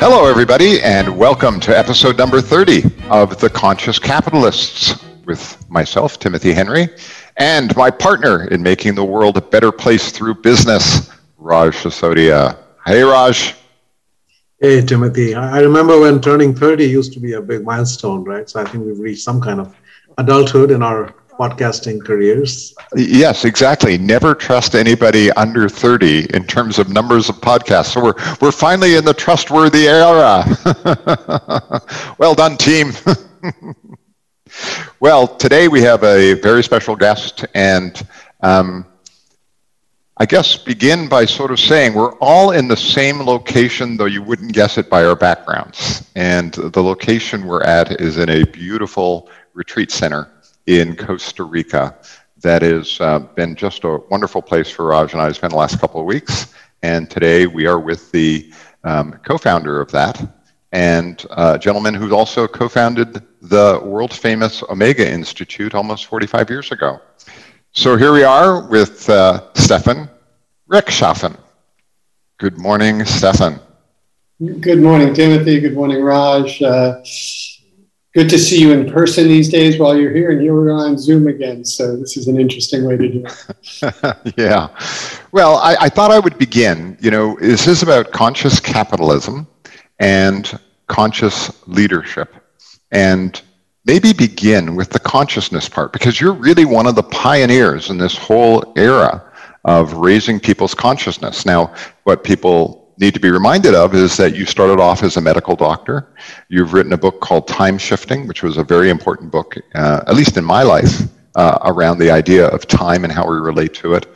Hello, everybody, and welcome to episode number 30 of The Conscious Capitalists with myself, Timothy Henry, and my partner in making the world a better place through business, Raj Sisodia. Hey, Raj. Hey, Timothy. I remember when turning 30 used to be a big milestone, right? So I think we've reached some kind of adulthood in our podcasting careers. Yes, exactly. Never trust anybody under 30 in terms of numbers of podcasts. So we're, we're finally in the trustworthy era. well done, team. well, today we have a very special guest, and um, I guess begin by sort of saying we're all in the same location, though you wouldn't guess it by our backgrounds. And the location we're at is in a beautiful retreat center in Costa Rica that has uh, been just a wonderful place for Raj and I to spend the last couple of weeks. And today we are with the um, co founder of that and a gentleman who also co founded the world famous Omega Institute almost 45 years ago. So here we are with uh, Stephan Rechtschaffen. Good morning, Stephan. Good morning, Timothy. Good morning, Raj. Uh, good to see you in person these days while you're here, and here we're on Zoom again. So this is an interesting way to do it. yeah. Well, I, I, thought I would begin. You know, this is about conscious capitalism and conscious leadership, and maybe begin with the consciousness part because you're really one of the pioneers in this whole era of raising people's consciousness. Now, what people need to be reminded of is that you started off as a medical doctor. You've written a book called Time Shifting, which was a very important book, uh, at least in my life, uh, around the idea of time and how we relate to it.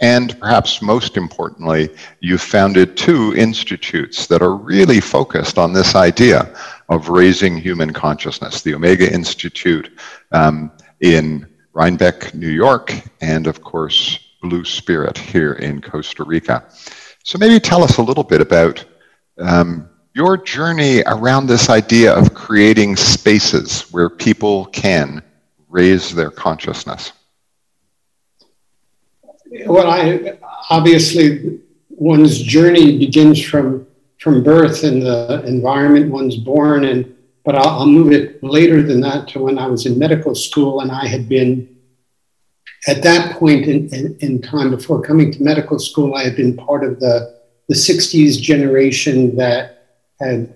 And perhaps most importantly, you founded two institutes that are really focused on this idea of raising human consciousness the Omega Institute um, in Rhinebeck, New York, and of course, Blue Spirit here in Costa Rica. So maybe tell us a little bit about um, your journey around this idea of creating spaces where people can raise their consciousness. Well, I obviously one's journey begins from from birth in the environment one's born in. But I'll, I'll move it later than that to when I was in medical school and I had been at that point in, in, in, time before coming to medical school, I had been part of the, the 60s generation that had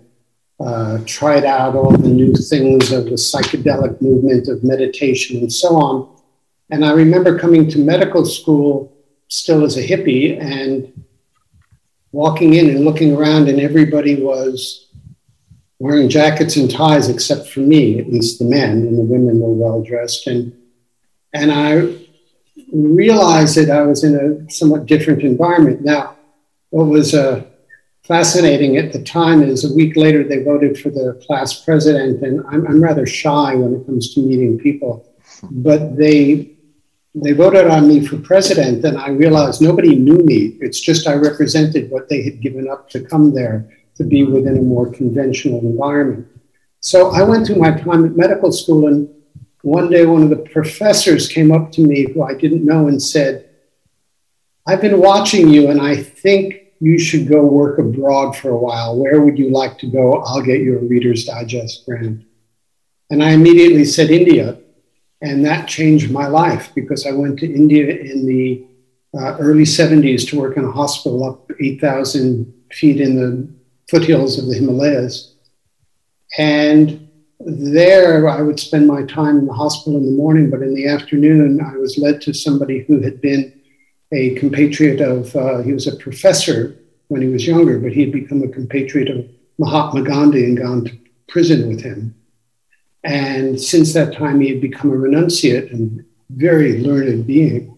uh, tried out all the new things of the psychedelic movement of meditation and so on. And I remember coming to medical school still as a hippie and walking in and looking around, and everybody was wearing jackets and ties except for me, at least the men, and the women were well dressed. And, and I realized that I was in a somewhat different environment. Now, what was uh, fascinating at the time is a week later they voted for the class president, and I'm, I'm rather shy when it comes to meeting people, but they they voted on me for president, and I realized nobody knew me. It's just I represented what they had given up to come there to be within a more conventional environment. So I went through my time at medical school and one day one of the professors came up to me who I didn't know and said, I've been watching you and I think you should go work abroad for a while. Where would you like to go? I'll get you a Reader's Digest grant. And I immediately said India. And that changed my life because I went to India in the uh, early 70s to work in a hospital up 8,000 feet in the foothills of the Himalayas. And there, I would spend my time in the hospital in the morning, but in the afternoon, I was led to somebody who had been a compatriot of, uh, he was a professor when he was younger, but he had become a compatriot of Mahatma Gandhi and gone to prison with him. And since that time, he had become a renunciate and very learned being.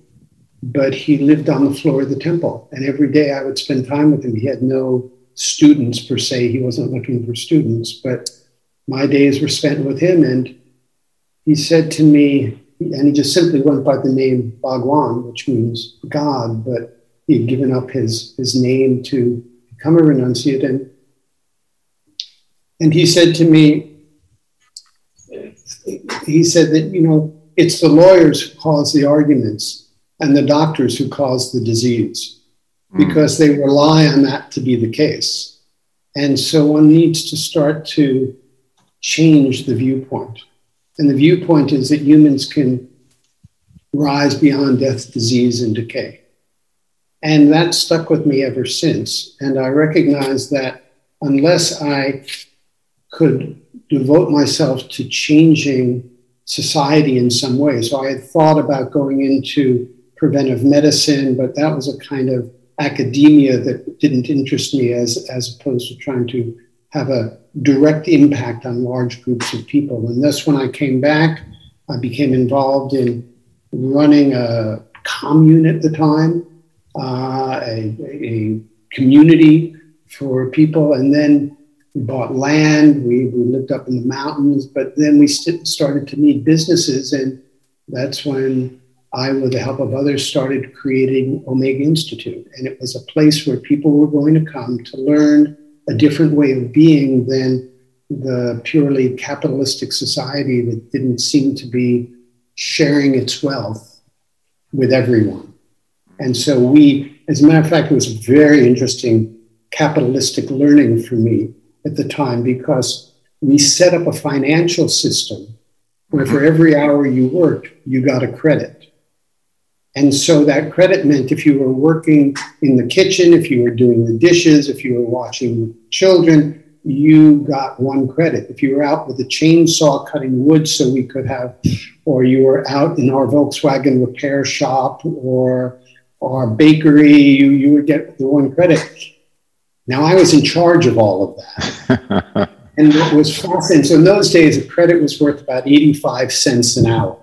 But he lived on the floor of the temple. And every day I would spend time with him. He had no students per se. He wasn't looking for students, but my days were spent with him. And he said to me, and he just simply went by the name Bhagwan, which means God, but he had given up his, his name to become a renunciate. And, and he said to me, he said that, you know, it's the lawyers who cause the arguments and the doctors who cause the disease hmm. because they rely on that to be the case. And so one needs to start to change the viewpoint. And the viewpoint is that humans can rise beyond death, disease, and decay. And that stuck with me ever since. And I recognize that unless I could devote myself to changing society in some way. So I had thought about going into preventive medicine, but that was a kind of academia that didn't interest me as, as opposed to trying to have a direct impact on large groups of people. And thus, when I came back, I became involved in running a commune at the time, uh, a, a community for people, and then we bought land, we, we lived up in the mountains, but then we st- started to need businesses. And that's when I, with the help of others, started creating Omega Institute. And it was a place where people were going to come to learn a different way of being than the purely capitalistic society that didn't seem to be sharing its wealth with everyone. And so we, as a matter of fact, it was very interesting capitalistic learning for me at the time because we set up a financial system where for every hour you worked, you got a credit. And so that credit meant if you were working in the kitchen, if you were doing the dishes, if you were watching children, you got one credit. If you were out with a chainsaw cutting wood so we could have, or you were out in our Volkswagen repair shop or our bakery, you, you would get the one credit. Now I was in charge of all of that. and what was fascinating, so in those days, a credit was worth about 85 cents an hour.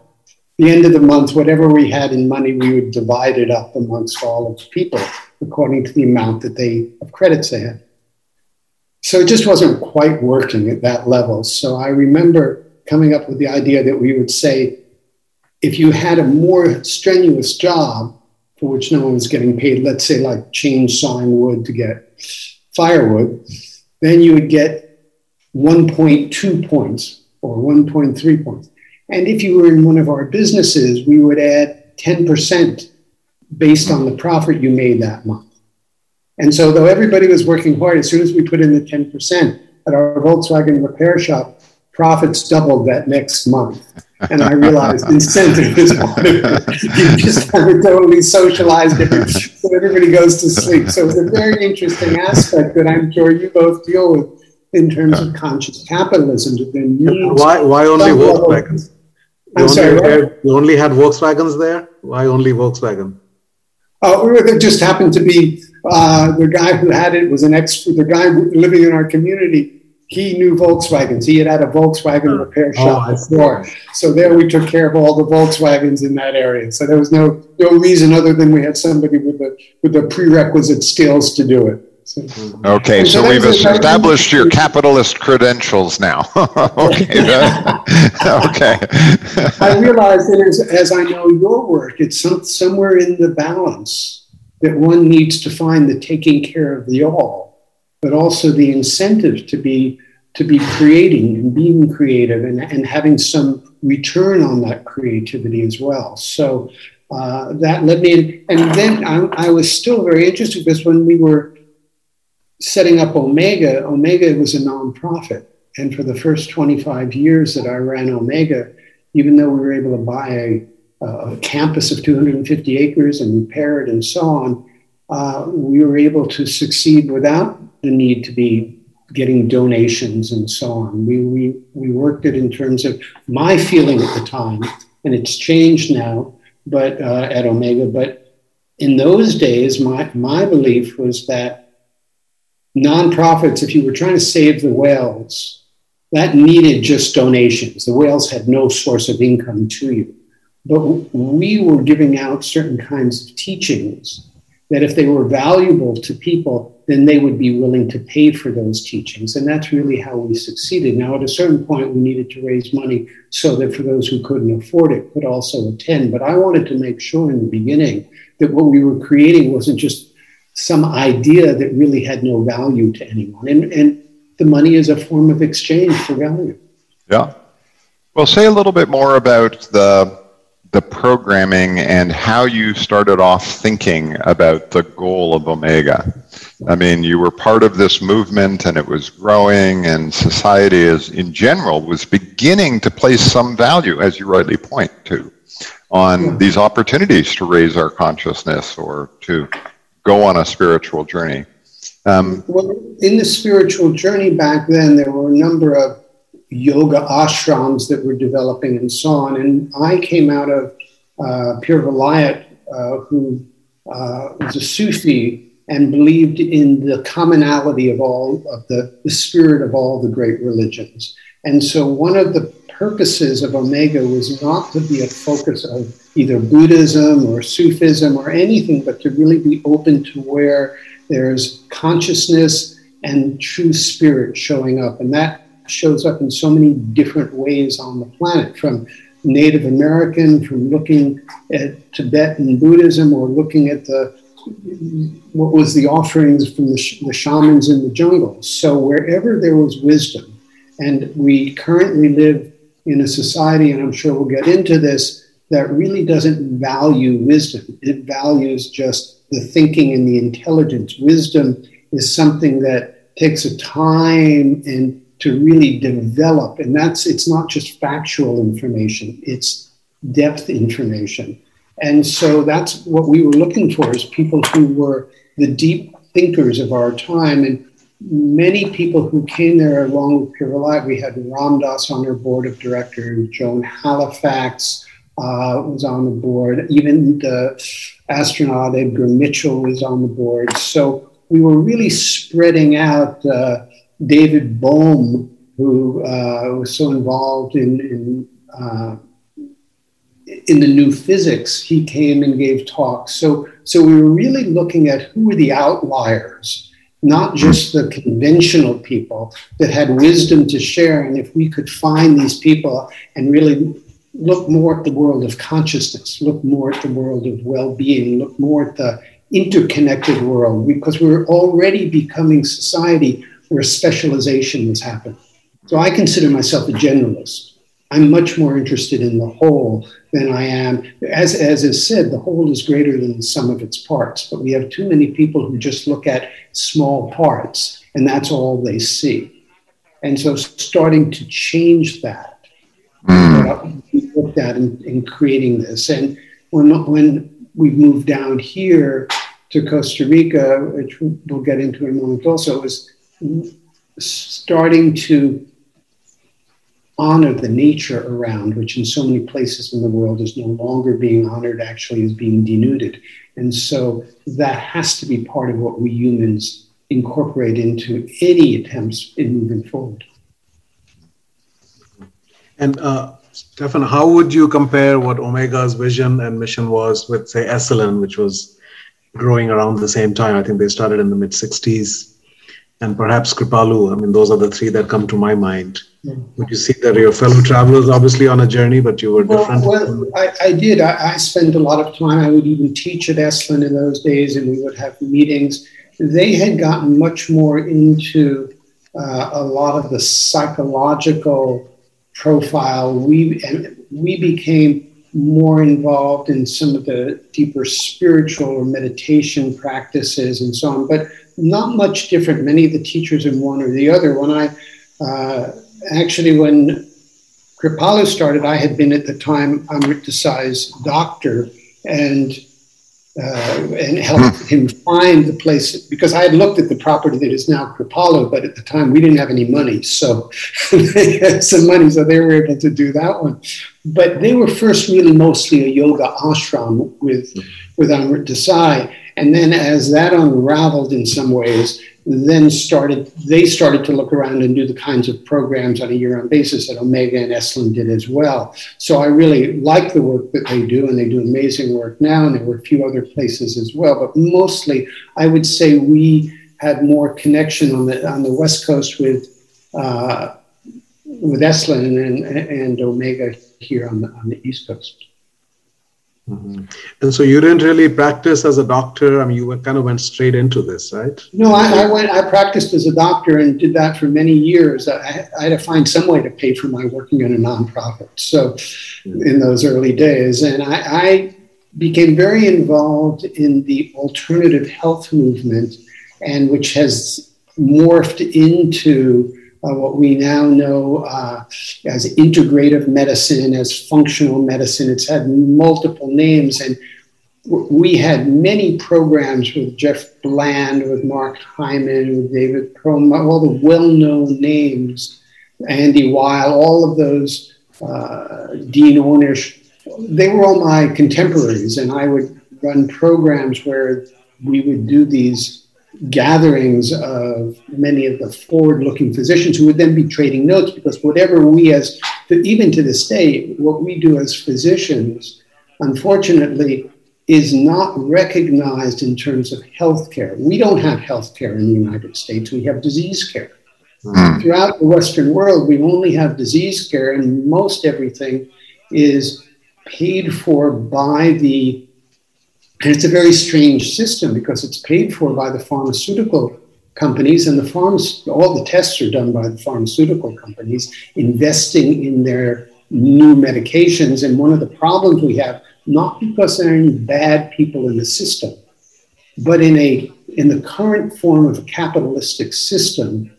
The end of the month, whatever we had in money, we would divide it up amongst all of the people according to the amount that they of credits they had. So it just wasn't quite working at that level. So I remember coming up with the idea that we would say, if you had a more strenuous job for which no one was getting paid, let's say like chainsawing wood to get firewood, then you would get 1.2 points or 1.3 points. And if you were in one of our businesses, we would add 10% based on the profit you made that month. And so, though everybody was working hard, as soon as we put in the 10% at our Volkswagen repair shop, profits doubled that next month. And I realized incentive is of. You just kind of totally socialized it so everybody goes to sleep. So it's a very interesting aspect that I'm sure you both deal with in terms of conscious capitalism. Why, why only Volkswagens? You I'm sorry, had, you only had Volkswagens there? Why only Volkswagen? Uh, it just happened to be uh, the guy who had it was an ex. The guy living in our community he knew Volkswagens. He had had a Volkswagen repair oh, shop oh, before. So there we took care of all the Volkswagens in that area. So there was no no reason other than we had somebody with the with the prerequisite skills to do it. Okay, so, so we've established your capitalist credentials now. okay. okay. I realize that as, as I know your work, it's some, somewhere in the balance that one needs to find the taking care of the all but also the incentive to be to be creating and being creative and, and having some return on that creativity as well. So uh, that led me, in, and then I, I, was still very interested because when we were setting up Omega, Omega was a nonprofit. And for the first 25 years that I ran Omega, even though we were able to buy a, a campus of 250 acres and repair it and so on, uh, we were able to succeed without the need to be getting donations and so on. We, we, we worked it in terms of my feeling at the time, and it's changed now, but uh, at Omega. But in those days, my, my belief was that nonprofits, if you were trying to save the whales, that needed just donations. The whales had no source of income to you. But we were giving out certain kinds of teachings that if they were valuable to people, then they would be willing to pay for those teachings. And that's really how we succeeded. Now, at a certain point, we needed to raise money so that for those who couldn't afford it could also attend. But I wanted to make sure in the beginning that what we were creating wasn't just some idea that really had no value to anyone. And, and the money is a form of exchange for value. Yeah. Well, say a little bit more about the the programming and how you started off thinking about the goal of Omega. I mean, you were part of this movement and it was growing, and society as in general was beginning to place some value, as you rightly point to, on yeah. these opportunities to raise our consciousness or to go on a spiritual journey. Um, well, in the spiritual journey back then, there were a number of yoga ashrams that were developing and so on. And I came out of uh, Pir Vilayat, uh, who uh, was a Sufi and believed in the commonality of all of the, the spirit of all the great religions. And so one of the purposes of Omega was not to be a focus of either Buddhism or Sufism or anything, but to really be open to where there's consciousness and true spirit showing up. And that shows up in so many different ways on the planet from Native American, from looking at Tibetan Buddhism or looking at the what was the offerings from the, sh- the shamans in the jungle. So wherever there was wisdom, and we currently live in a society, and I'm sure we'll get into this, that really doesn't value wisdom. It values just the thinking and the intelligence. Wisdom is something that takes a time and to really develop. And that's, it's not just factual information, it's depth information. And so that's what we were looking for is people who were the deep thinkers of our time. And many people who came there along with Pir Vilayat, we had Ram Dass on our board of directors, Joan Halifax uh, was on the board, even the astronaut Edgar Mitchell was on the board. So we were really spreading out uh, David Bohm, who uh, was so involved in in, uh, in the new physics, he came and gave talks. So so we were really looking at who were the outliers, not just the conventional people that had wisdom to share, and if we could find these people and really look more at the world of consciousness, look more at the world of well-being, look more at the interconnected world, because we're already becoming society where specialization has happened. So I consider myself a generalist. I'm much more interested in the whole than I am. As, as is said, the whole is greater than the sum of its parts, but we have too many people who just look at small parts and that's all they see. And so starting to change that, mm. We looked at in, in creating this. And when, when we moved down here to Costa Rica, which we'll get into in a moment also, is starting to honor the nature around, which in so many places in the world is no longer being honored, actually is being denuded. And so that has to be part of what we humans incorporate into any attempts in moving forward. And uh, Stephan, how would you compare what Omega's vision and mission was with, say, Esalen, which was growing around the same time? I think they started in the mid 60s and perhaps Kripalu. I mean, those are the three that come to my mind. Mm. Would you see that your fellow travelers, obviously on a journey, but you were well, different? Well, I, I did. I, I, spent a lot of time. I would even teach at Esalen in those days, and we would have meetings. They had gotten much more into uh, a lot of the psychological profile. We and we became more involved in some of the deeper spiritual or meditation practices and so on. But not much different. Many of the teachers in one or the other. When I uh, actually, when Kripalu started, I had been at the time Desai's doctor and uh, and helped him find the place because I had looked at the property that is now Kripalu, but at the time we didn't have any money, so they had some money, so they were able to do that one. But they were first really mostly a yoga ashram with with Amrit Desai, and then as that unraveled in some ways, then started they started to look around and do the kinds of programs on a year-round basis that Omega and Esalen did as well. So I really like the work that they do, and they do amazing work now. And there were a few other places as well, but mostly I would say we had more connection on the on the West Coast with uh, with Esalen and, and Omega here on the on the East Coast. Mm-hmm. And so you didn't really practice as a doctor. I mean, you kind of went straight into this, right? No, I, I went. I practiced as a doctor and did that for many years. I, I, had to find some way to pay for my working in a nonprofit. So, mm-hmm. in those early days, and I, I became very involved in the alternative health movement, and which has morphed into uh, what we now know uh, as integrative medicine, as functional medicine. It's had multiple names, and we had many programs with Jeff Bland, with Mark Hyman, with David Perlmutter, all the well-known names, Andy Weil, all of those, uh, Dean Ornish. They were all my contemporaries, and I would run programs where we would do these gatherings of many of the forward looking physicians who would then be trading notes because whatever we as even to this day what we do as physicians unfortunately is not recognized in terms of healthcare. We don't have healthcare in the united states. We have disease care. Mm. throughout the western world we only have disease care and most everything is paid for by the and it's a very strange system because it's paid for by the pharmaceutical companies, and the pharma, all the tests are done by the pharmaceutical companies investing in their new medications. And one of the problems we have, not because there are any bad people in the system, but in a in the current form of a capitalistic system,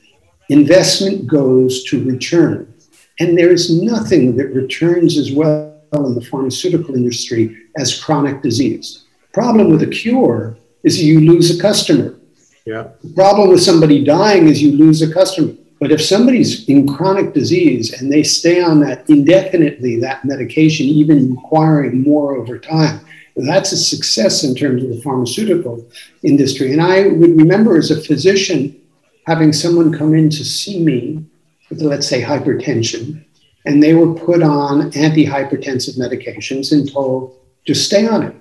investment goes to return. And there is nothing that returns as well in the pharmaceutical industry as chronic disease problem with a cure is you lose a customer. Yeah. The problem with somebody dying is you lose a customer. But if somebody's in chronic disease and they stay on that indefinitely, that medication, even requiring more over time, that's a success in terms of the pharmaceutical industry. And I would remember as a physician having someone come in to see me with, let's say, hypertension, and they were put on antihypertensive medications and told, just stay on it.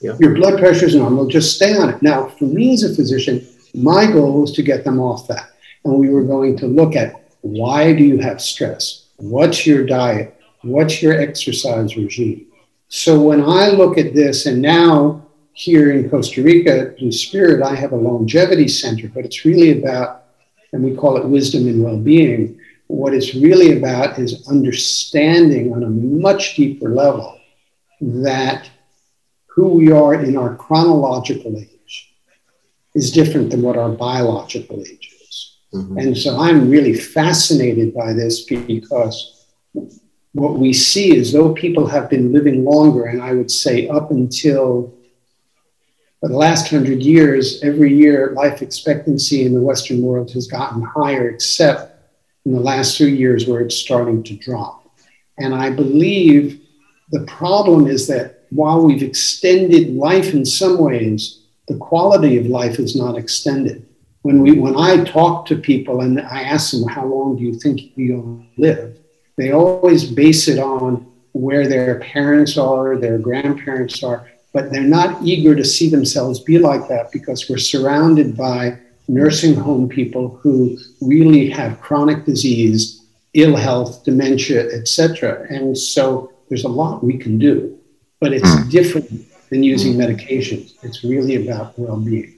Yeah. Your blood pressure is normal, just stay on it. Now, for me as a physician, my goal was to get them off that. And we were going to look at why do you have stress? What's your diet? What's your exercise regime? So when I look at this, and now here in Costa Rica, in Spirit, I have a longevity center, but it's really about, and we call it wisdom and well being. What it's really about is understanding on a much deeper level that who we are in our chronological age is different than what our biological age is. Mm-hmm. And so I'm really fascinated by this because what we see is though people have been living longer, and I would say up until for the last hundred years, every year life expectancy in the Western world has gotten higher, except in the last few years where it's starting to drop. And I believe the problem is that while we've extended life in some ways, the quality of life is not extended. When, we, when I talk to people and I ask them, How long do you think you'll live? they always base it on where their parents are, their grandparents are, but they're not eager to see themselves be like that because we're surrounded by nursing home people who really have chronic disease, ill health, dementia, etc. And so there's a lot we can do but it's mm. different than using mm. medications. It's really about well being.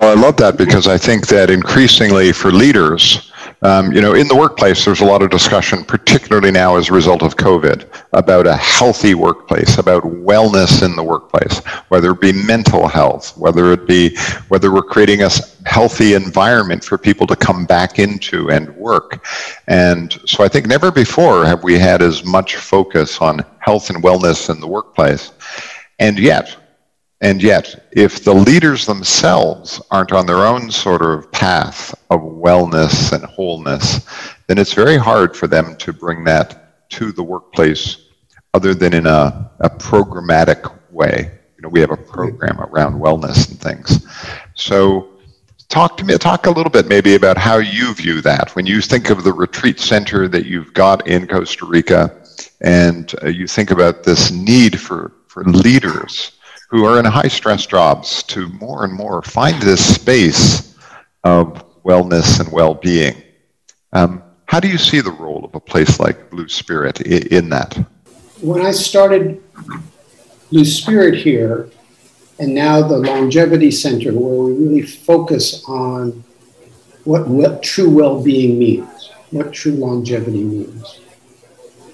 Well, I love that because I think that increasingly for leaders, um, you know, in the workplace, there's a lot of discussion, particularly now as a result of COVID, about a healthy workplace, about wellness in the workplace, whether it be mental health, whether it be whether we're creating a healthy environment for people to come back into and work. And so I think never before have we had as much focus on health and wellness in the workplace. And yet, and yet, if the leaders themselves aren't on their own sort of path of wellness and wholeness, then it's very hard for them to bring that to the workplace other than in a, a programmatic way. You know, we have a program around wellness and things. So talk to me, talk a little bit maybe about how you view that. When you think of the retreat center that you've got in Costa Rica and uh, you think about this need for, for leaders who are in high stress jobs to more and more find this space of wellness and well-being. Um, how do you see the role of a place like Blue Spirit in that? When I started Blue Spirit here, and now the Longevity Center, where we really focus on what, what true well being means, what true longevity means.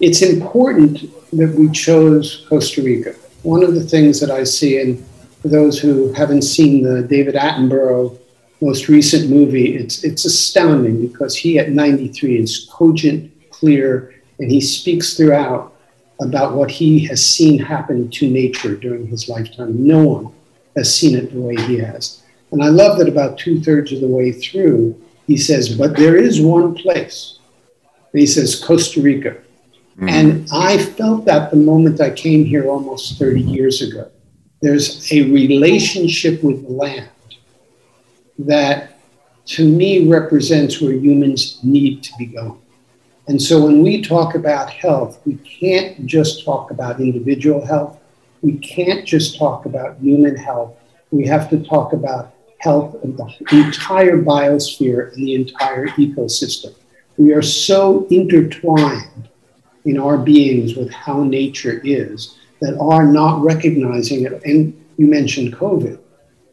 It's important that we chose Costa Rica. One of the things that I see, and for those who haven't seen the David Attenborough most recent movie, it's, it's astounding because he at 93 is cogent, clear, and he speaks throughout about what he has seen happen to nature during his lifetime. No one has seen it the way he has. And I love that about two thirds of the way through, he says, But there is one place. And he says, Costa Rica. Mm. And I felt that the moment I came here almost 30 years ago. There's a relationship with land that to me represents where humans need to be going. And so when we talk about health, we can't just talk about individual health. We can't just talk about human health. We have to talk about health of the entire biosphere and the entire ecosystem. We are so intertwined in our beings with how nature is that are not recognizing it. And you mentioned COVID.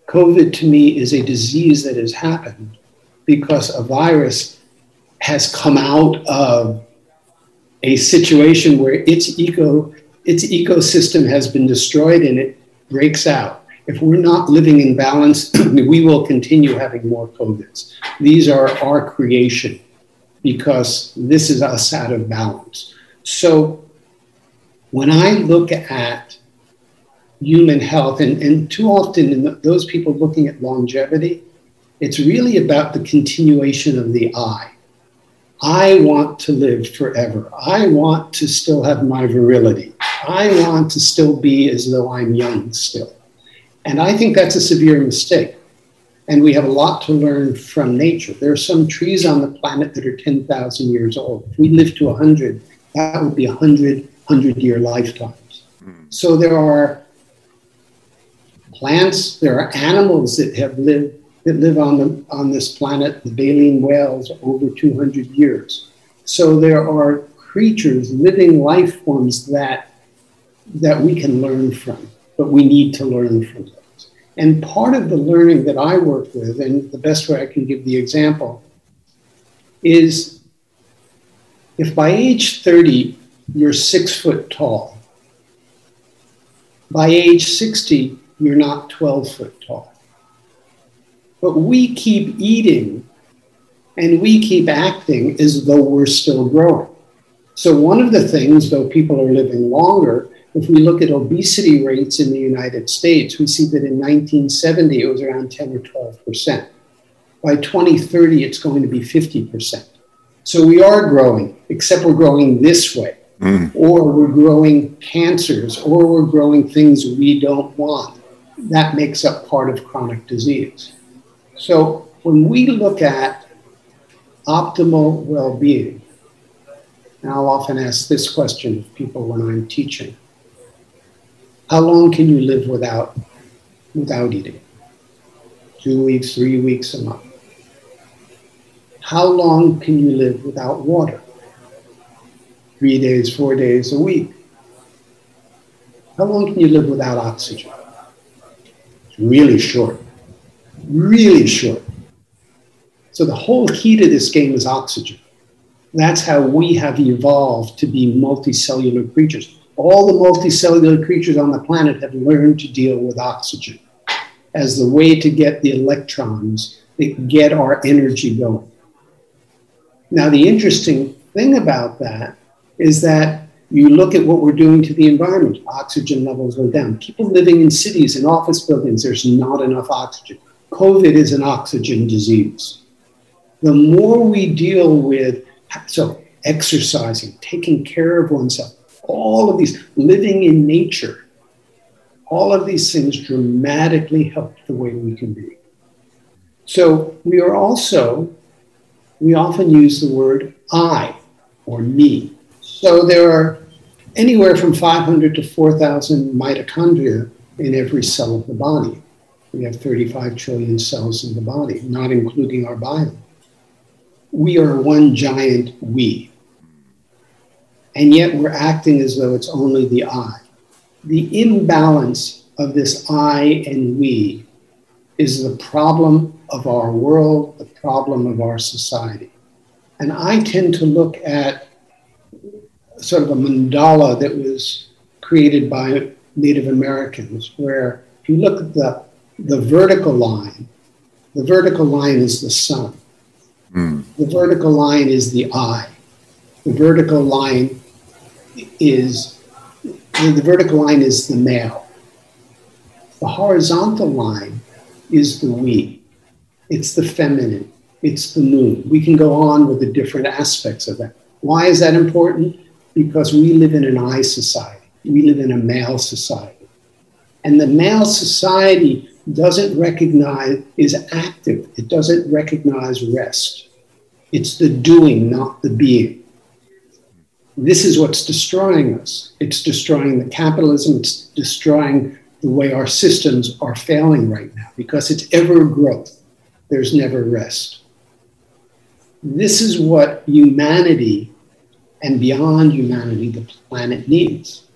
COVID to me is a disease that has happened because a virus has come out of a situation where its eco its ecosystem has been destroyed and it breaks out. If we're not living in balance, we will continue having more COVIDs. These are our creation because this is us out of balance. So when I look at human health, and, and too often those people looking at longevity, it's really about the continuation of the I. I want to live forever. I want to still have my virility. I want to still be as though I'm young still. And I think that's a severe mistake. And we have a lot to learn from nature. There are some trees on the planet that are 10,000 years old. If we live to 100, that would be 100 100 year lifetimes. Mm. So there are plants, there are animals that have lived that live on, the, on this planet, the baleen whales, over 200 years. So there are creatures, living life forms that, that we can learn from, but we need to learn from those. And part of the learning that I work with, and the best way I can give the example, is if by age 30 you're six foot tall, by age 60 you're not 12 foot tall but we keep eating and we keep acting as though we're still growing. So, one of the things, though people are living longer, if we look at obesity rates in the United States, we see that in 1970 it was around 10 or 12 percent. By 2030, it's going to be 50 percent. So we are growing, except we're growing this way, mm. or we're growing cancers, or we're growing things we don't want. That makes up part of chronic disease. So when we look at optimal well being, and I'll often ask this question of people when I'm teaching how long can you live without, without eating? Two weeks, three weeks, a month. How long can you live without water? Three days, four days a week. How long can you live without oxygen? It's really short really short. So the whole key to this game is oxygen. That's how we have evolved to be multicellular creatures. All the multicellular creatures on the planet have learned to deal with oxygen as the way to get the electrons that get our energy going. Now, the interesting thing about that is that you look at what we're doing to the environment, oxygen levels are down. People living in cities and office buildings, there's not enough oxygen. COVID is an oxygen disease. The more we deal with, so exercising, taking care of oneself, all of these, living in nature, all of these things dramatically help the way we can be. So we are also, we often use the word I or me. So there are anywhere from 500 to 4,000 mitochondria in every cell of the body. We have 35 trillion cells in the body, not including our biome. We are one giant we. And yet we're acting as though it's only the I. The imbalance of this I and we is the problem of our world, the problem of our society. And I tend to look at sort of a mandala that was created by Native Americans, where if you look at the, the vertical line, the vertical line is the sun. Mm. The vertical line is the I, The vertical line is the vertical line is the male. The horizontal line is the we. It's the feminine. It's the moon. We can go on with the different aspects of that. Why is that important? Because we live in an I society. We live in a male society. And the male society doesn't recognize, is active. It doesn't recognize rest. It's the doing, not the being. This is what's destroying us. It's destroying the capitalism, it's destroying the way our systems are failing right now because it's ever growth. There's never rest. This is what humanity and beyond humanity, the planet needs.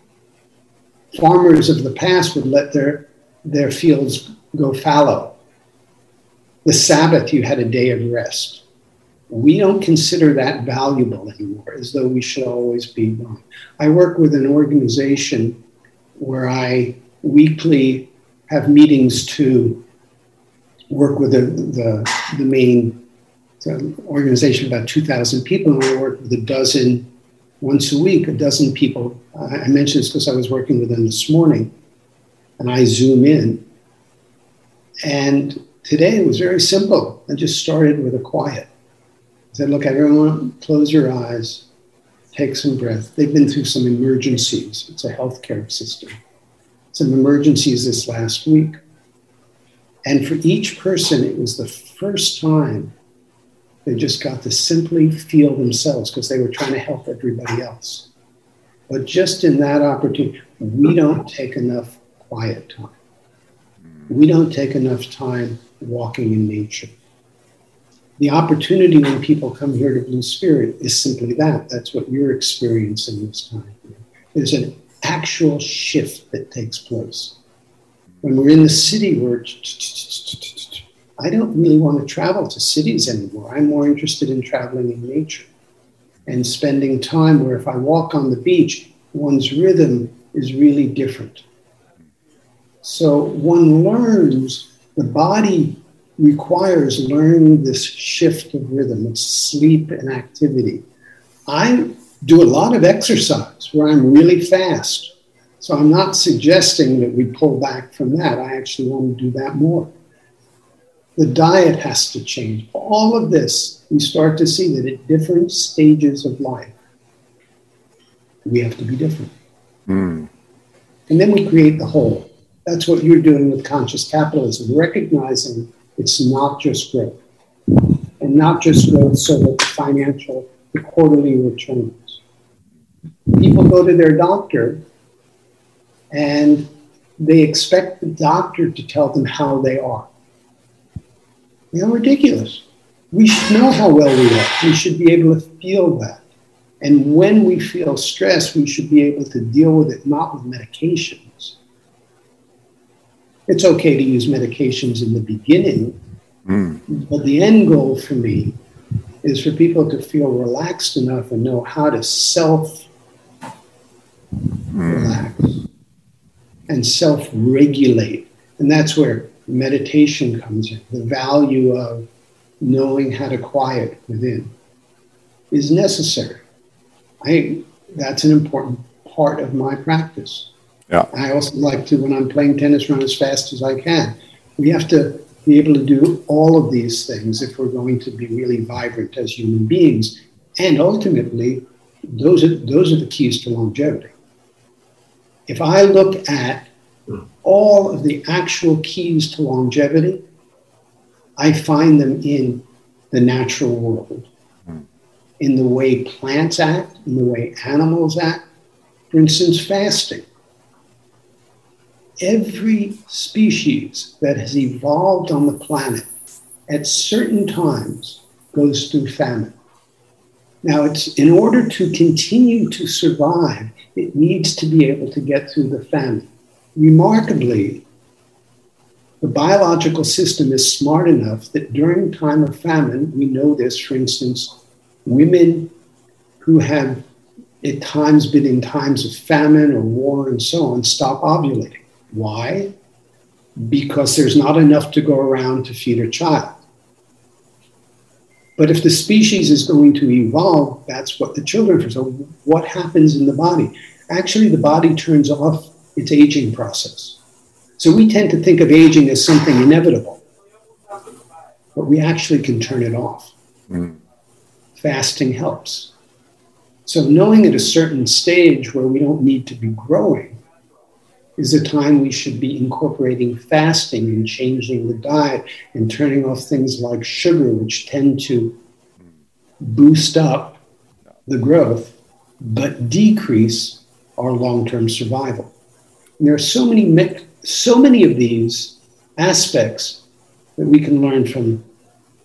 Farmers of the past would let their, their fields go fallow. The Sabbath, you had a day of rest. We don't consider that valuable anymore, as though we should always be gone. I work with an organization where I weekly have meetings to work with the, the, the main organization, about 2,000 people, and we work with a dozen once a week, a dozen people. I mentioned this because I was working with them this morning, and I zoom in. And today it was very simple. I just started with a quiet. I said, Look, everyone, close your eyes, take some breath. They've been through some emergencies. It's a healthcare system some emergencies this last week. And for each person, it was the first time they just got to simply feel themselves because they were trying to help everybody else. But just in that opportunity, we don't take enough quiet time. We don't take enough time walking in nature. The opportunity when people come here to Blue Spirit is simply that. That's what you're experiencing this time. There's an actual shift that takes place. When we're in the city, we're. I don't really want to travel to cities anymore. I'm more interested in traveling in nature and spending time where if I walk on the beach, one's rhythm is really different. So one learns, the body requires learning this shift of rhythm. It's sleep and activity. I do a lot of exercise where I'm really fast. So I'm not suggesting that we pull back from that. I actually want to do that more. The diet has to change. All of this, we start to see that at different stages of life, we have to be different. Mm. And then we create the whole. That's what you're doing with conscious capitalism, recognizing it's not just growth. And not just growth so that the financial, the quarterly returns people go to their doctor and they expect the doctor to tell them how they are. You know, ridiculous. We should know how well we are. We should be able to feel that. And when we feel stress, we should be able to deal with it not with medications. It's okay to use medications in the beginning, mm. but the end goal for me is for people to feel relaxed enough and know how to self relax, and self regulate. And that's where meditation comes in. The value of knowing how to quiet within is necessary. I that's an important part of my practice. Yeah. I also like to, when I'm playing tennis, run as fast as I can. We have to be able to do all of these things if we're going to be really vibrant as human beings. And ultimately, those are, those are the keys to longevity if I look at all of the actual keys to longevity, I find them in the natural world, in the way plants act, in the way animals act. For instance, fasting. every species that has evolved on the planet at certain times goes through famine. Now, it's in order to continue to survive, it needs to be able to get through the famine. Remarkably, the biological system is smart enough that during time of famine, we know this, for instance, women who have at times been in times of famine or war and so on stop ovulating. Why? Because there's not enough to go around to feed a child. But if the species is going to evolve, that's what the children are. So, what happens in the body? Actually, the body turns off its aging process. So, we tend to think of aging as something inevitable, but we actually can turn it off. Mm. Fasting helps. So, knowing at a certain stage where we don't need to be growing is a time we should be incorporating fasting and changing the diet and turning off things like sugar, which tend to boost up the growth but decrease our long-term survival. And there are so many, so many of these aspects that we can learn from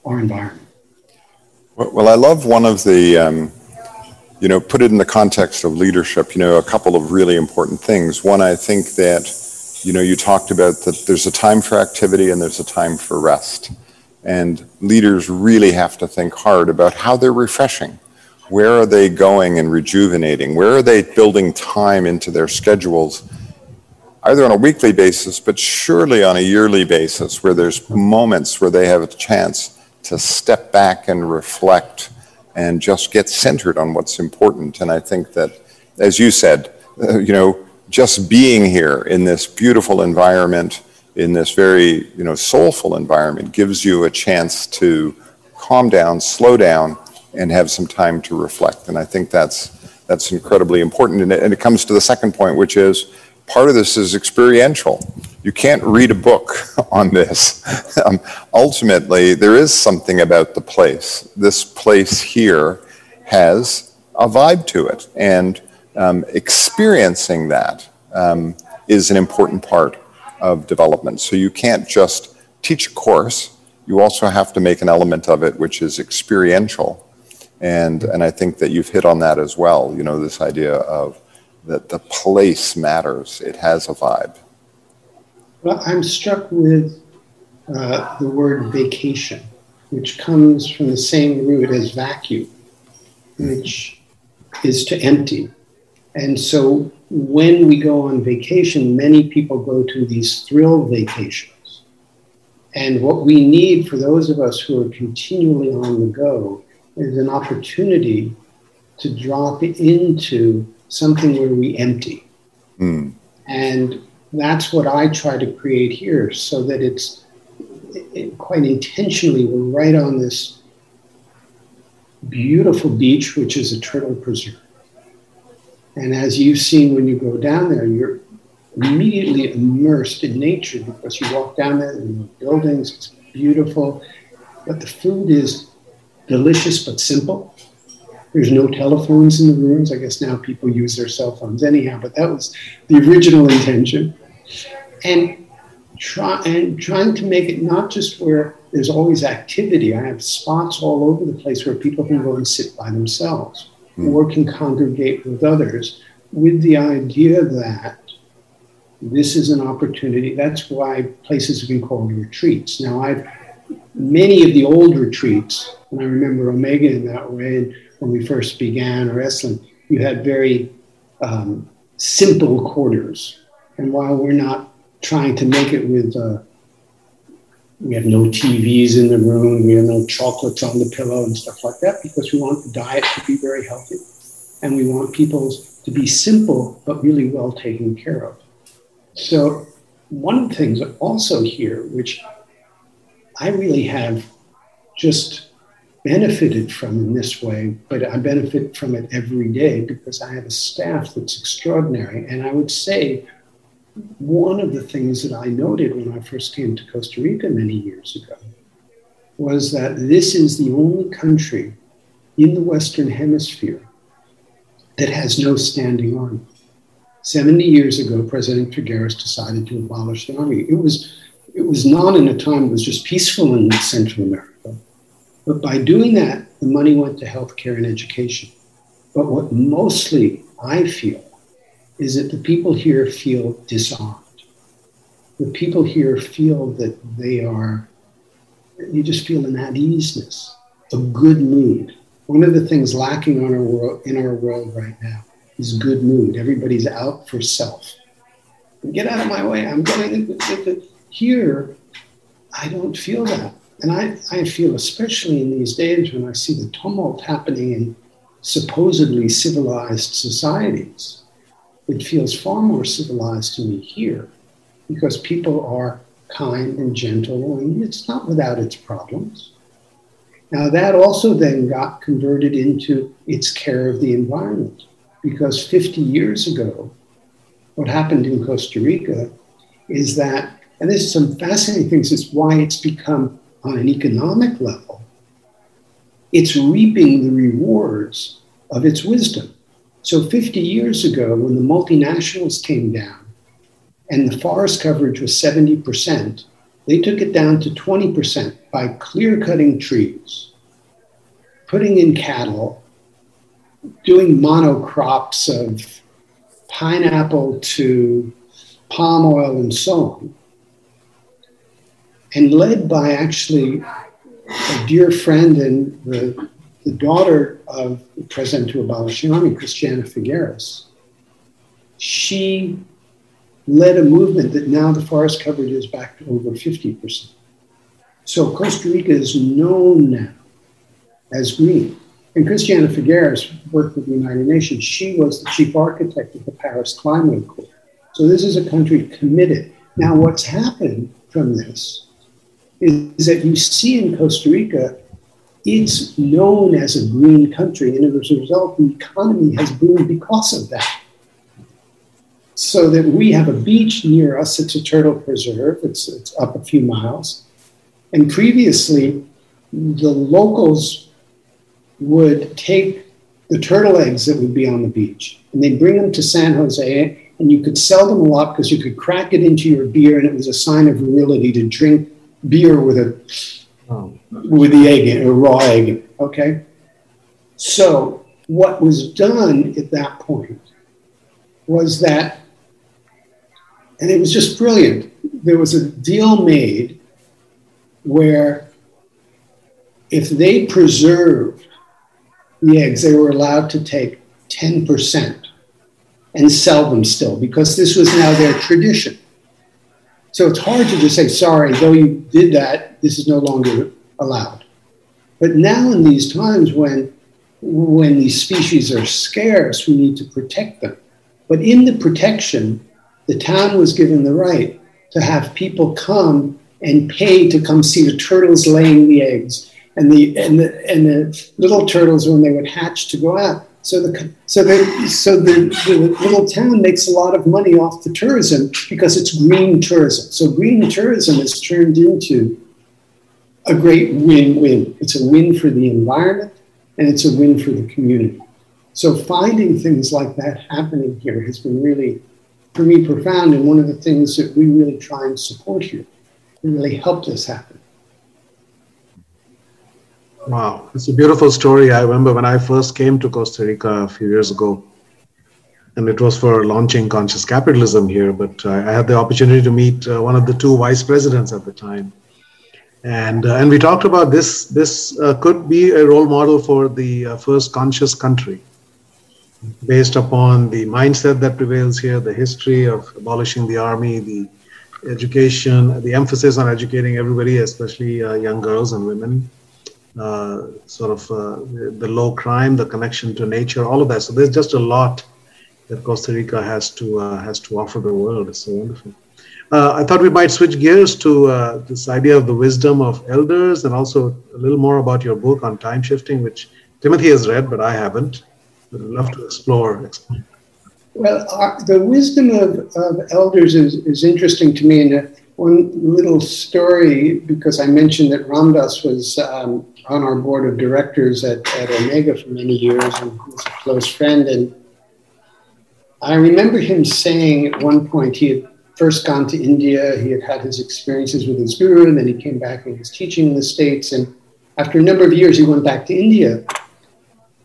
our environment. Well, I love one of the um, you know, put it in the context of leadership, you know, a couple of really important things. One, I think that, you know, you talked about that there's a time for activity and there's a time for rest. And leaders really have to think hard about how they're refreshing. Where are they going and rejuvenating? Where are they building time into their schedules, either on a weekly basis, but surely on a yearly basis, where there's moments where they have a chance to step back and reflect and just get centered on what's important. And I think that, as you said, uh, you know, just being here in this beautiful environment, in this very, you know, soulful environment, gives you a chance to calm down, slow down, and have some time to reflect. And I think that's that's incredibly important. And it, and it comes to the second point, which is part of this is experiential. You can't read a book on this. um, ultimately, there is something about the place. This place here has a vibe to it, and um, experiencing that um, is an important part of development. So you can't just teach a course, you also have to make an element of it which is experiential. And, and I think that you've hit on that as well, you know, this idea of that the place matters, it has a vibe. Well, I'm struck with uh, the word vacation, which comes from the same root as vacuum, which is to empty. And so when we go on vacation, many people go to these thrill vacations. And what we need for those of us who are continually on the go is an opportunity to drop into something where we empty. Mm. And that's what I try to create here so that it's it, quite intentionally, we're right on this beautiful beach, which is a turtle preserve. And as you've seen when you go down there, you're immediately immersed in nature because you walk down there and the buildings, it's beautiful. But the food is delicious but simple. There's no telephones in the rooms. I guess now people use their cell phones anyhow, but that was the original intention. And try and trying to make it not just where there's always activity. I have spots all over the place where people can go and sit by themselves mm. or can congregate with others with the idea that this is an opportunity. That's why places have been called retreats. Now, I've many of the old retreats, and I remember Omega in that way. And when we first began, or Esalen, you had very um, simple quarters. And while we're not trying to make it with, uh, we have no TVs in the room, we have no chocolates on the pillow and stuff like that, because we want the diet to be very healthy. And we want people to be simple, but really well taken care of. So, one of the things also here, which I really have just benefited from in this way, but I benefit from it every day because I have a staff that's extraordinary. And I would say one of the things that I noted when I first came to Costa Rica many years ago was that this is the only country in the Western Hemisphere that has no standing army. 70 years ago, President Figueres decided to abolish the army. It was, it was not in a time it was just peaceful in Central America. But by doing that, the money went to healthcare and education. But what mostly I feel is that the people here feel disarmed. The people here feel that they are, you just feel an at easeness, a good mood. One of the things lacking on our world, in our world right now is good mood. Everybody's out for self. Get out of my way. I'm going here. I don't feel that. And I, I feel, especially in these days when I see the tumult happening in supposedly civilized societies, it feels far more civilized to me here because people are kind and gentle, and it's not without its problems. Now, that also then got converted into its care of the environment because 50 years ago, what happened in Costa Rica is that, and there's some fascinating things, is why it's become on an economic level, it's reaping the rewards of its wisdom. So 50 years ago, when the multinationals came down and the forest coverage was 70%, they took it down to 20% by clear cutting trees, putting in cattle, doing monocrops of pineapple to palm oil and so on and led by actually a dear friend and the, the daughter of the president who abolished the army, Christiana Figueres. She led a movement that now the forest coverage is back to over 50%. So Costa Rica is known now as green. And Christiana Figueres worked with the United Nations. She was the chief architect of the Paris Climate Accord. So this is a country committed. Now, what's happened from this is that you see in Costa Rica, it's known as a green country, and as a result, the economy has boomed because of that. So that we have a beach near us, it's a turtle preserve, it's, it's up a few miles. And previously, the locals would take the turtle eggs that would be on the beach and they'd bring them to San Jose, and you could sell them a lot because you could crack it into your beer, and it was a sign of virility to drink beer with a oh. with the egg in, a raw egg. Okay, so what was done at that point was that, and it was just brilliant. There was a deal made where if they preserved the eggs, they were allowed to take 10% and sell them still because this was now their tradition. So it's hard to just say, sorry, though you did that, this is no longer allowed. But now in these times when, when these species are scarce, we need to protect them. But in the protection, the town was given the right to have people come and pay to come see the turtles laying the eggs and the, and the, and the little turtles when they would hatch to go out. So the so the so the, the, little town makes a lot of money off the tourism because it's green tourism. So green tourism is turned into a great win-win. It's a win for the environment and it's a win for the community. So finding things like that happening here has been really, for me, profound and one of the things that we really try and support here. It really helped us happen. Wow, it's a beautiful story. I remember when I first came to Costa Rica a few years ago, and it was for launching conscious capitalism here. But uh, I had the opportunity to meet uh, one of the two vice presidents at the time, and uh, and we talked about this. This uh, could be a role model for the uh, first conscious country, based upon the mindset that prevails here, the history of abolishing the army, the education, the emphasis on educating everybody, especially uh, young girls and women uh, sort of uh, the low crime, the connection to nature, all of that. So there's just a lot that Costa Rica has to uh, has to offer the world. It's so wonderful. Uh, I thought we might switch gears to uh, this idea of the wisdom of elders, and also a little more about your book on time shifting, which Timothy has read, but I haven't. I'd love to explore. Well, the wisdom of, of elders is, is interesting to me, and one little story because I mentioned that Ram Dass was um, on our board of directors at, at Omega for many years and was a close friend. And I remember him saying at one point he had first gone to India, he had had his experiences with his guru, and then he came back and he was teaching in the States. And after a number of years, he went back to India.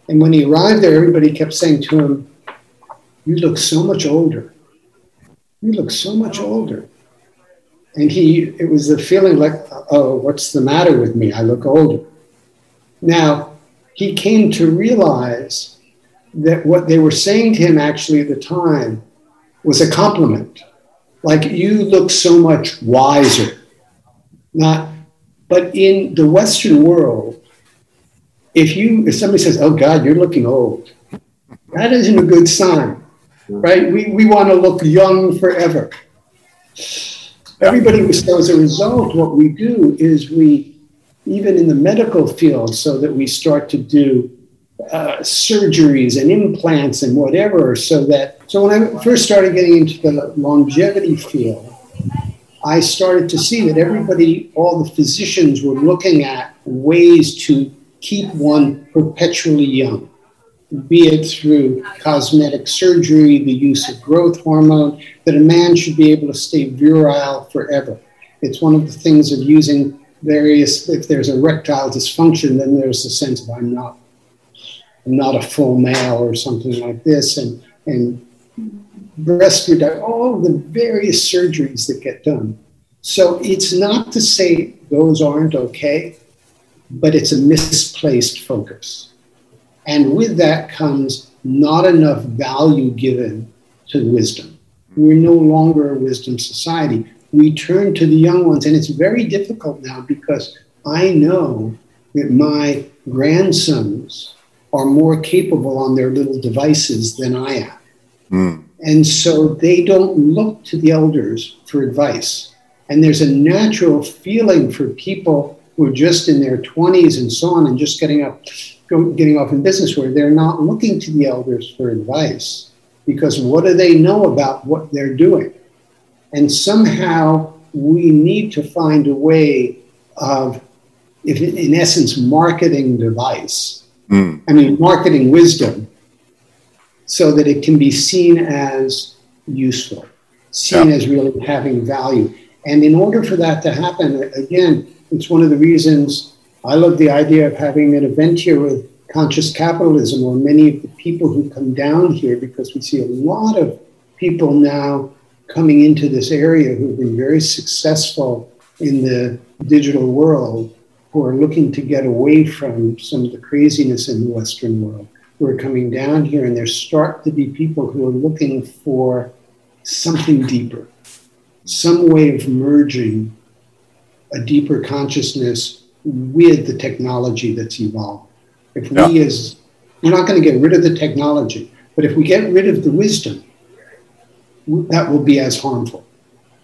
And when he arrived there, everybody kept saying to him, You look so much older. You look so much oh. older. And he, it was the feeling like, Oh, what's the matter with me? I look older. Now, he came to realize that what they were saying to him actually at the time was a compliment. Like, you look so much wiser. Not, but in the Western world, if you if somebody says, "Oh God, you're looking old," that isn't a good sign, right? We we want to look young forever. Everybody so as a result, what we do is we, even in the medical field, so that we start to do uh, surgeries and implants and whatever, so that so when I first started getting into the longevity field, I started to see that everybody, all the physicians were looking at ways to keep one perpetually young, be it through cosmetic surgery, the use of growth hormone, that a man should be able to stay virile forever. It's one of the things of using various, if there's erectile dysfunction, then there's a sense of I'm not, I'm not a full male or something like this. And, and breast reduction, all the various surgeries that get done. So it's not to say those aren't okay, but it's a misplaced focus. And with that comes not enough value given to wisdom. We're no longer a wisdom society. We turn to the young ones, and it's very difficult now because I know that my grandsons are more capable on their little devices than I am. Mm. And so they don't look to the elders for advice. And there's a natural feeling for people who are just in their 20s and so on and just getting up getting off in business where they're not looking to the elders for advice because what do they know about what they're doing and somehow we need to find a way of if in essence marketing device mm. i mean marketing wisdom so that it can be seen as useful seen yeah. as really having value and in order for that to happen again it's one of the reasons I love the idea of having an event here with conscious capitalism, or many of the people who come down here, because we see a lot of people now coming into this area who have been very successful in the digital world, who are looking to get away from some of the craziness in the Western world, who are coming down here, and there start to be people who are looking for something deeper, some way of merging a deeper consciousness with the technology that's evolved. If yeah. we as we're not going to get rid of the technology, but if we get rid of the wisdom, that will be as harmful.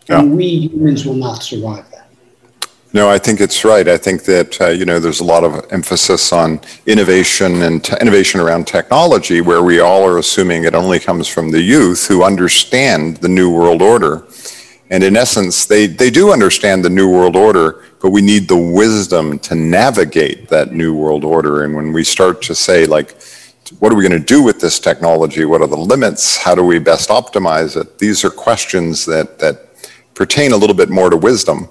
Yeah. And we humans will not survive that. No, I think it's right. I think that uh, you know there's a lot of emphasis on innovation and t- innovation around technology, where we all are assuming it only comes from the youth who understand the new world order. And in essence, they, they do understand the New World Order, but we need the wisdom to navigate that New World Order. And when we start to say, like, what are we going to do with this technology? What are the limits? How do we best optimize it? These are questions that, that pertain a little bit more to wisdom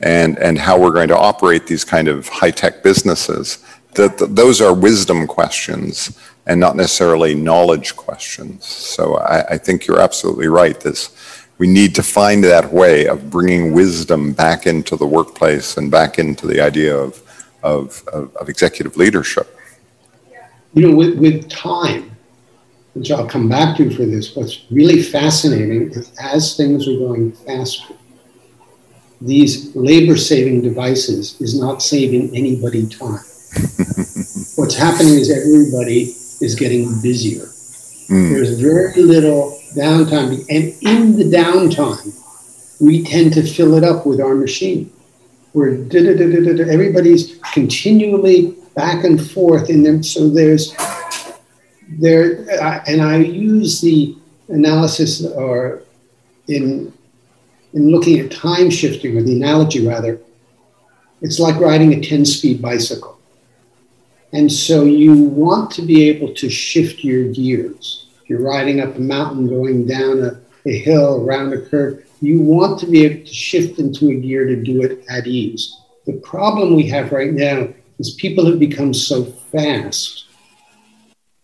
and, and how we're going to operate these kind of high tech businesses. That those are wisdom questions and not necessarily knowledge questions. So I, I think you're absolutely right. This we need to find that way of bringing wisdom back into the workplace and back into the idea of, of, of, of executive leadership. You know, with, with time, which I'll come back to for this, what's really fascinating is as things are going faster, these labor saving devices is not saving anybody time. what's happening is everybody is getting busier. Mm. There's very little downtime. And in the downtime, we tend to fill it up with our machine. Where everybody's continually back and forth in them. So there's there, and I use the analysis or in in looking at time shifting, or the analogy rather, it's like riding a 10 speed bicycle. And so you want to be able to shift your gears you're riding up a mountain, going down a, a hill, around a curve. You want to be able to shift into a gear to do it at ease. The problem we have right now is people have become so fast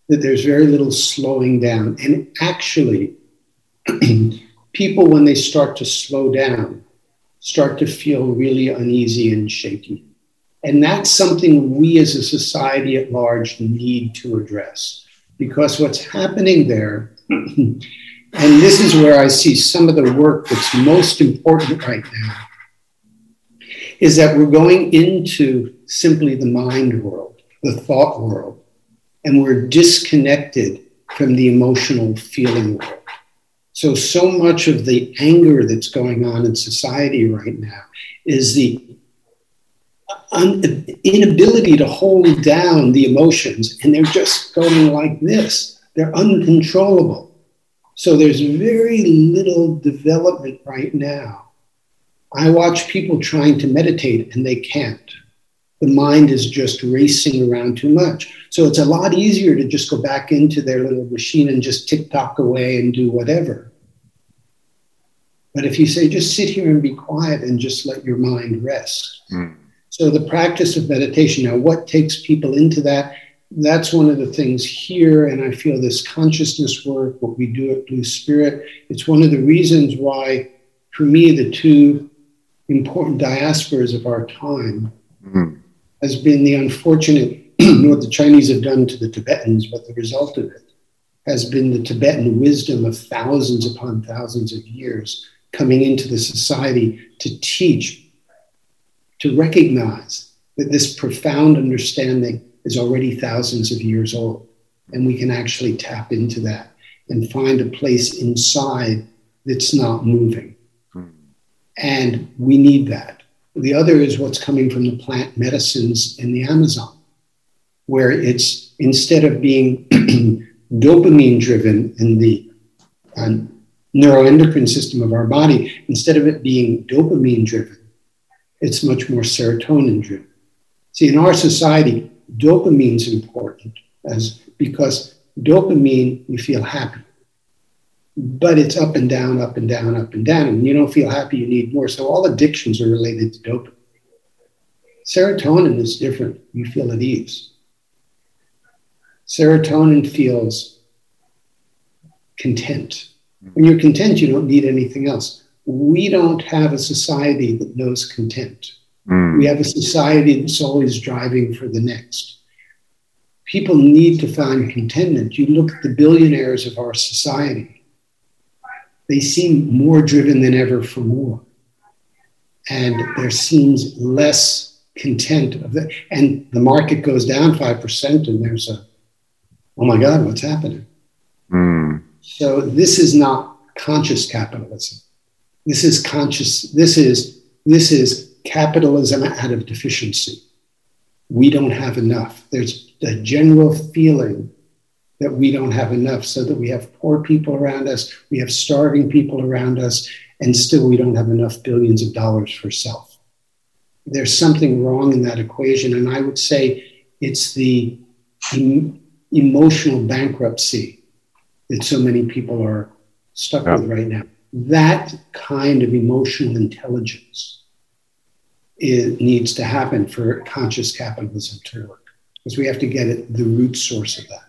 that there's very little slowing down. And actually, people, when they start to slow down, start to feel really uneasy and shaky. And that's something we as a society at large need to address because what's happening there, and this is where I see some of the work that's most important right now, is that we're going into simply the mind world, the thought world, and we're disconnected from the emotional feeling world. So, so much of the anger that's going on in society right now is the un- inability to hold down the emotions, and they're just going like this. They're uncontrollable. So, there's very little development right now. I watch people trying to meditate and they can't. The mind is just racing around too much. So it's a lot easier to just go back into their little machine and just tick tock away and do whatever. But if you say, just sit here and be quiet and just let your mind rest. Mm. So the practice of meditation, now, what takes people into that? That's one of the things here. And I feel this consciousness work, what we do at Blue Spirit, it's one of the reasons why, for me, the two important diasporas of our time mm. Has been the unfortunate, what the Chinese have done to the Tibetans, but the result of it has been the Tibetan wisdom of thousands upon thousands of years coming into the society to teach, to recognize that this profound understanding is already thousands of years old. And we can actually tap into that and find a place inside that's not moving. Hmm. And we need that. The other is what's coming from the plant medicines in the Amazon, where it's instead of being dopamine driven in the um, neuroendocrine system of our body, instead of it being dopamine driven, it's much more serotonin driven. See, in our society, dopamine is important as because dopamine, you feel happy. But it's up and down, up and down, up and down. And you don't feel happy, you need more. So all addictions are related to dopamine. Serotonin is different. You feel at ease. Serotonin feels content. When you're content, you don't need anything else. We don't have a society that knows content. Mm. We have a society that's always driving for the next. People need to find contentment. You look at the billionaires of our society, they seem more driven than ever for more. And there seems less content of that. And the market goes down 5%, and there's a, oh my God, what's happening? Mm. So this is not conscious capitalism. This is conscious, this is, this is capitalism out of deficiency. We don't have enough. There's a general feeling that we don't have enough, so that we have poor people around us, we have starving people around us, and still we don't have enough billions of dollars for self. There's something wrong in that equation, and I would say it's the em- emotional bankruptcy that so many people are stuck yeah. with right now. That kind of emotional intelligence it needs to happen for conscious capitalism to work because we have to get at the root source of that.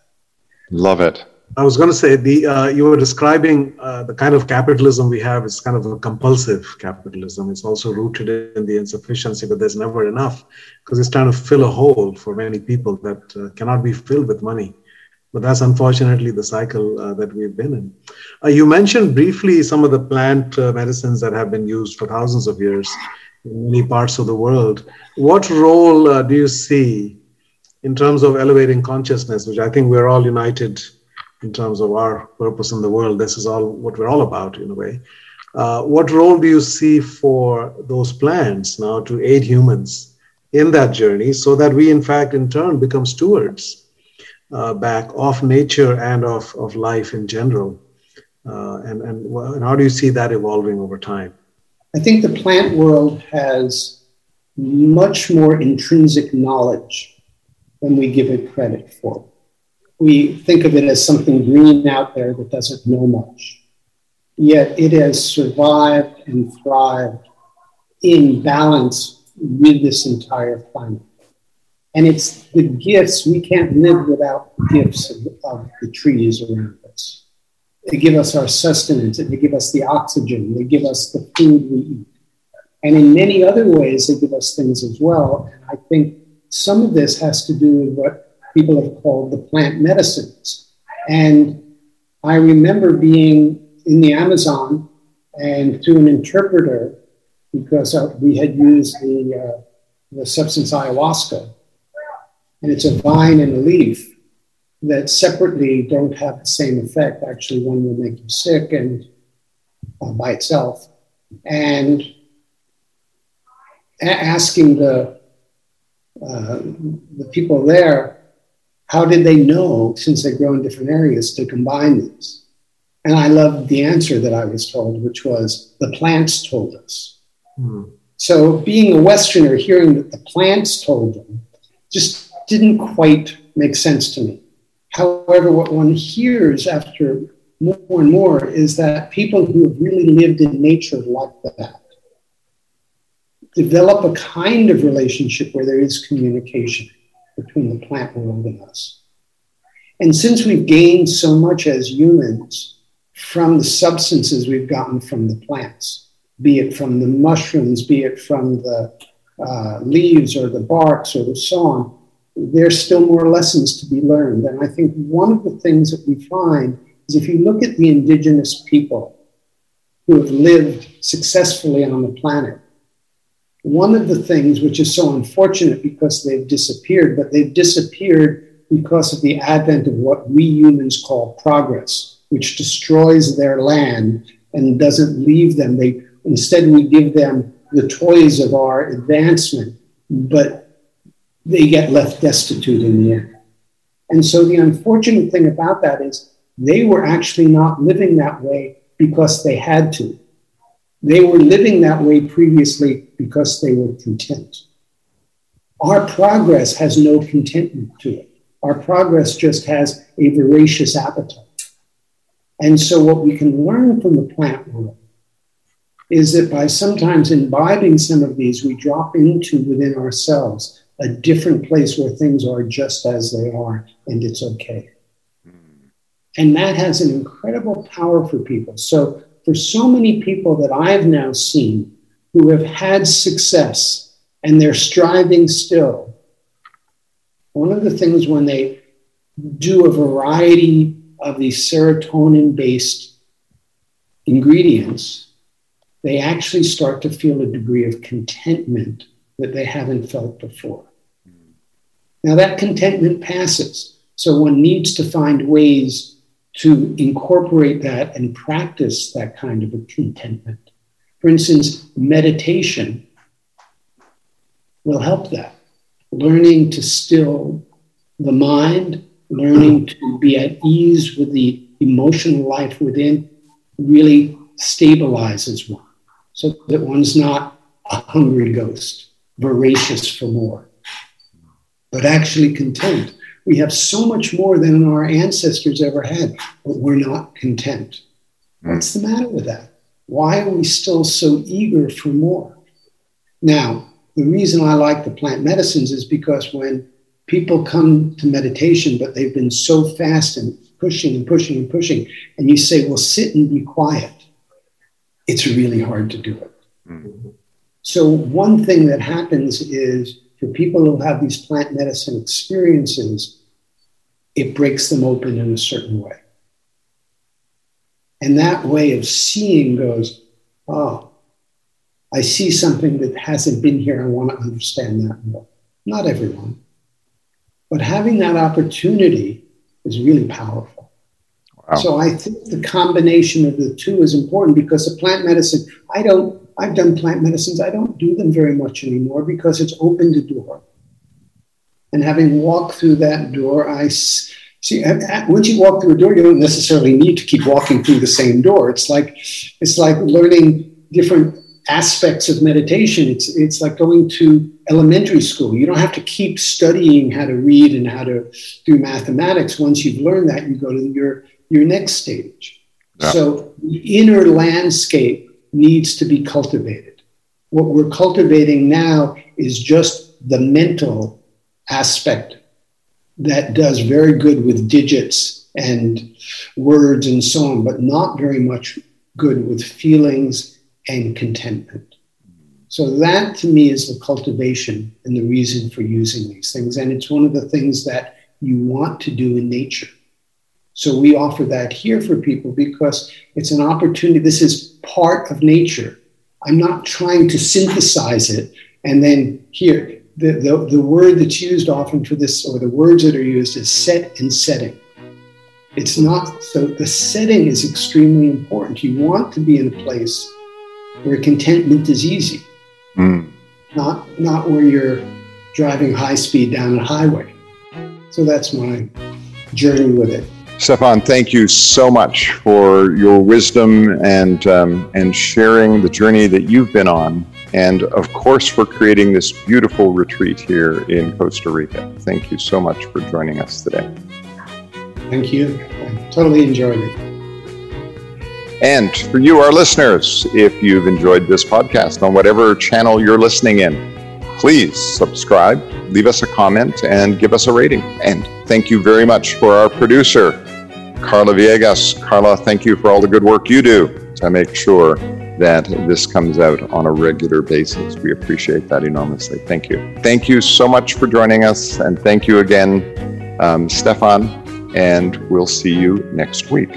Love it. I was going to say the uh, you were describing uh, the kind of capitalism we have is kind of a compulsive capitalism. It's also rooted in the insufficiency, but there's never enough because it's trying to fill a hole for many people that uh, cannot be filled with money. But that's unfortunately the cycle uh, that we've been in. Uh, you mentioned briefly some of the plant uh, medicines that have been used for thousands of years in many parts of the world. What role do you see in terms of elevating consciousness, which I think we're all united in terms of our purpose in the world? This is all what we're all about, in a way. Uh, what role do you see for those plants now to aid humans in that journey so that we, in fact, in turn, become stewards? uh, back of nature and of, of life in general? Uh, and, and, and how do you see that evolving over time? I think the plant world has much more intrinsic knowledge than we give it credit for. we think of it as something green out there that doesn't know much. Yet it has survived and thrived in balance with this entire planet. And it's the gifts, we can't live without the gifts of, of the trees around us. They give us our sustenance, they give us the oxygen, they give us the food we eat. And in many other ways, they give us things as well. And I think some of this has to do with what people have called the plant medicines. And I remember being in the Amazon and through an interpreter, because we had used the, uh, the substance ayahuasca, and it's a vine and a leaf that separately don't have the same effect. Actually, one will make you sick and uh, by itself. And a- asking the uh, the people there, how did they know, since they grow in different areas, to combine these? And I loved the answer that I was told, which was the plants told us. Mm. So, being a Westerner, hearing that the plants told them just didn't quite make sense to me. However, what one hears after more and more is that people who have really lived in nature like that develop a kind of relationship where there is communication between the plant world and us. And since we've gained so much as humans from the substances we've gotten from the plants, be it from the mushrooms, be it from the uh, leaves or the barks or the so on, there's still more lessons to be learned. And I think one of the things that we find is if you look at the indigenous people who have lived successfully on the planet, one of the things which is so unfortunate because they've disappeared, but they've disappeared because of the advent of what we humans call progress, which destroys their land and doesn't leave them. They instead we give them the toys of our advancement, but they get left destitute in the end. And so the unfortunate thing about that is they were actually not living that way because they had to. They were living that way previously because they were content. Our progress has no contentment to it. Our progress just has a voracious appetite. And so, what we can learn from the plant world is that by sometimes imbibing some of these, we drop into within ourselves a different place where things are just as they are and it's okay. Hmm. And that has an incredible power for people. So, for so many people that I've now seen who have had success and they're striving still, one of the things when they do a variety of these serotonin based ingredients, they actually start to feel a degree of contentment that they haven't felt before. Now, that contentment passes. So one needs to find ways to incorporate that and practice that kind of a contentment. For instance, meditation will help that. Learning to still the mind, learning to be at ease with the emotional life within really stabilizes one so that one's not a hungry ghost, voracious for more but actually content. We have so much more than our ancestors ever had, but we're not content. What's the matter with that? Why are we still so eager for more? Now, the reason I like the plant medicines is because when people come to meditation, but they've been so fast and pushing and pushing and pushing, and you say, well, sit and be quiet, it's really hard to do it. Mm-hmm. So, one thing that happens is for people who have these plant medicine experiences, it breaks them open in a certain way. And that way of seeing goes, oh, I see something that hasn't been here. I want to understand that more. Not everyone. But having that opportunity is really powerful. Wow. So I think the combination of the two is important because the plant medicine, I don't I've done plant medicines. I don't do them very much anymore because it's opened a door. And having walked through that door, I see. Once you walk through a door, you don't necessarily need to keep walking through the same door. It's like it's like learning different aspects of meditation. It's it's like going to elementary school. You don't have to keep studying how to read and how to do mathematics. Once you've learned that, you go to your, your next stage. Yeah. So the inner landscape needs to be cultivated. What we're cultivating now is just the mental aspect that does very good with digits and words and so on, but not very much good with feelings and contentment. So that to me is the cultivation and the reason for using these things. And it's one of the things that you want to do in nature. So we offer that here for people because it's an opportunity. This is part of nature. I'm not trying to synthesize it and then here. The, the, the word that's used often for this, or the words that are used, is set and setting. It's not, so the setting is extremely important. You want to be in a place where contentment is easy, mm. not, not where you're driving high speed down a highway. So that's my journey with it. Stephan, thank you so much for your wisdom and um, and sharing the journey that you've been on, and of course for creating this beautiful retreat here in Costa Rica. Thank you so much for joining us today. Thank you. I totally enjoyed it. And for you, our listeners, if you've enjoyed this podcast on whatever channel you're listening in, please subscribe, leave us a comment, and give us a rating. And thank you very much for our producer, Carla Viegas. Carla, thank you for all the good work you do to make sure that this comes out on a regular basis. We appreciate that enormously. Thank you. Thank you so much for joining us. And thank you again, um, Stephan. And we'll see you next week.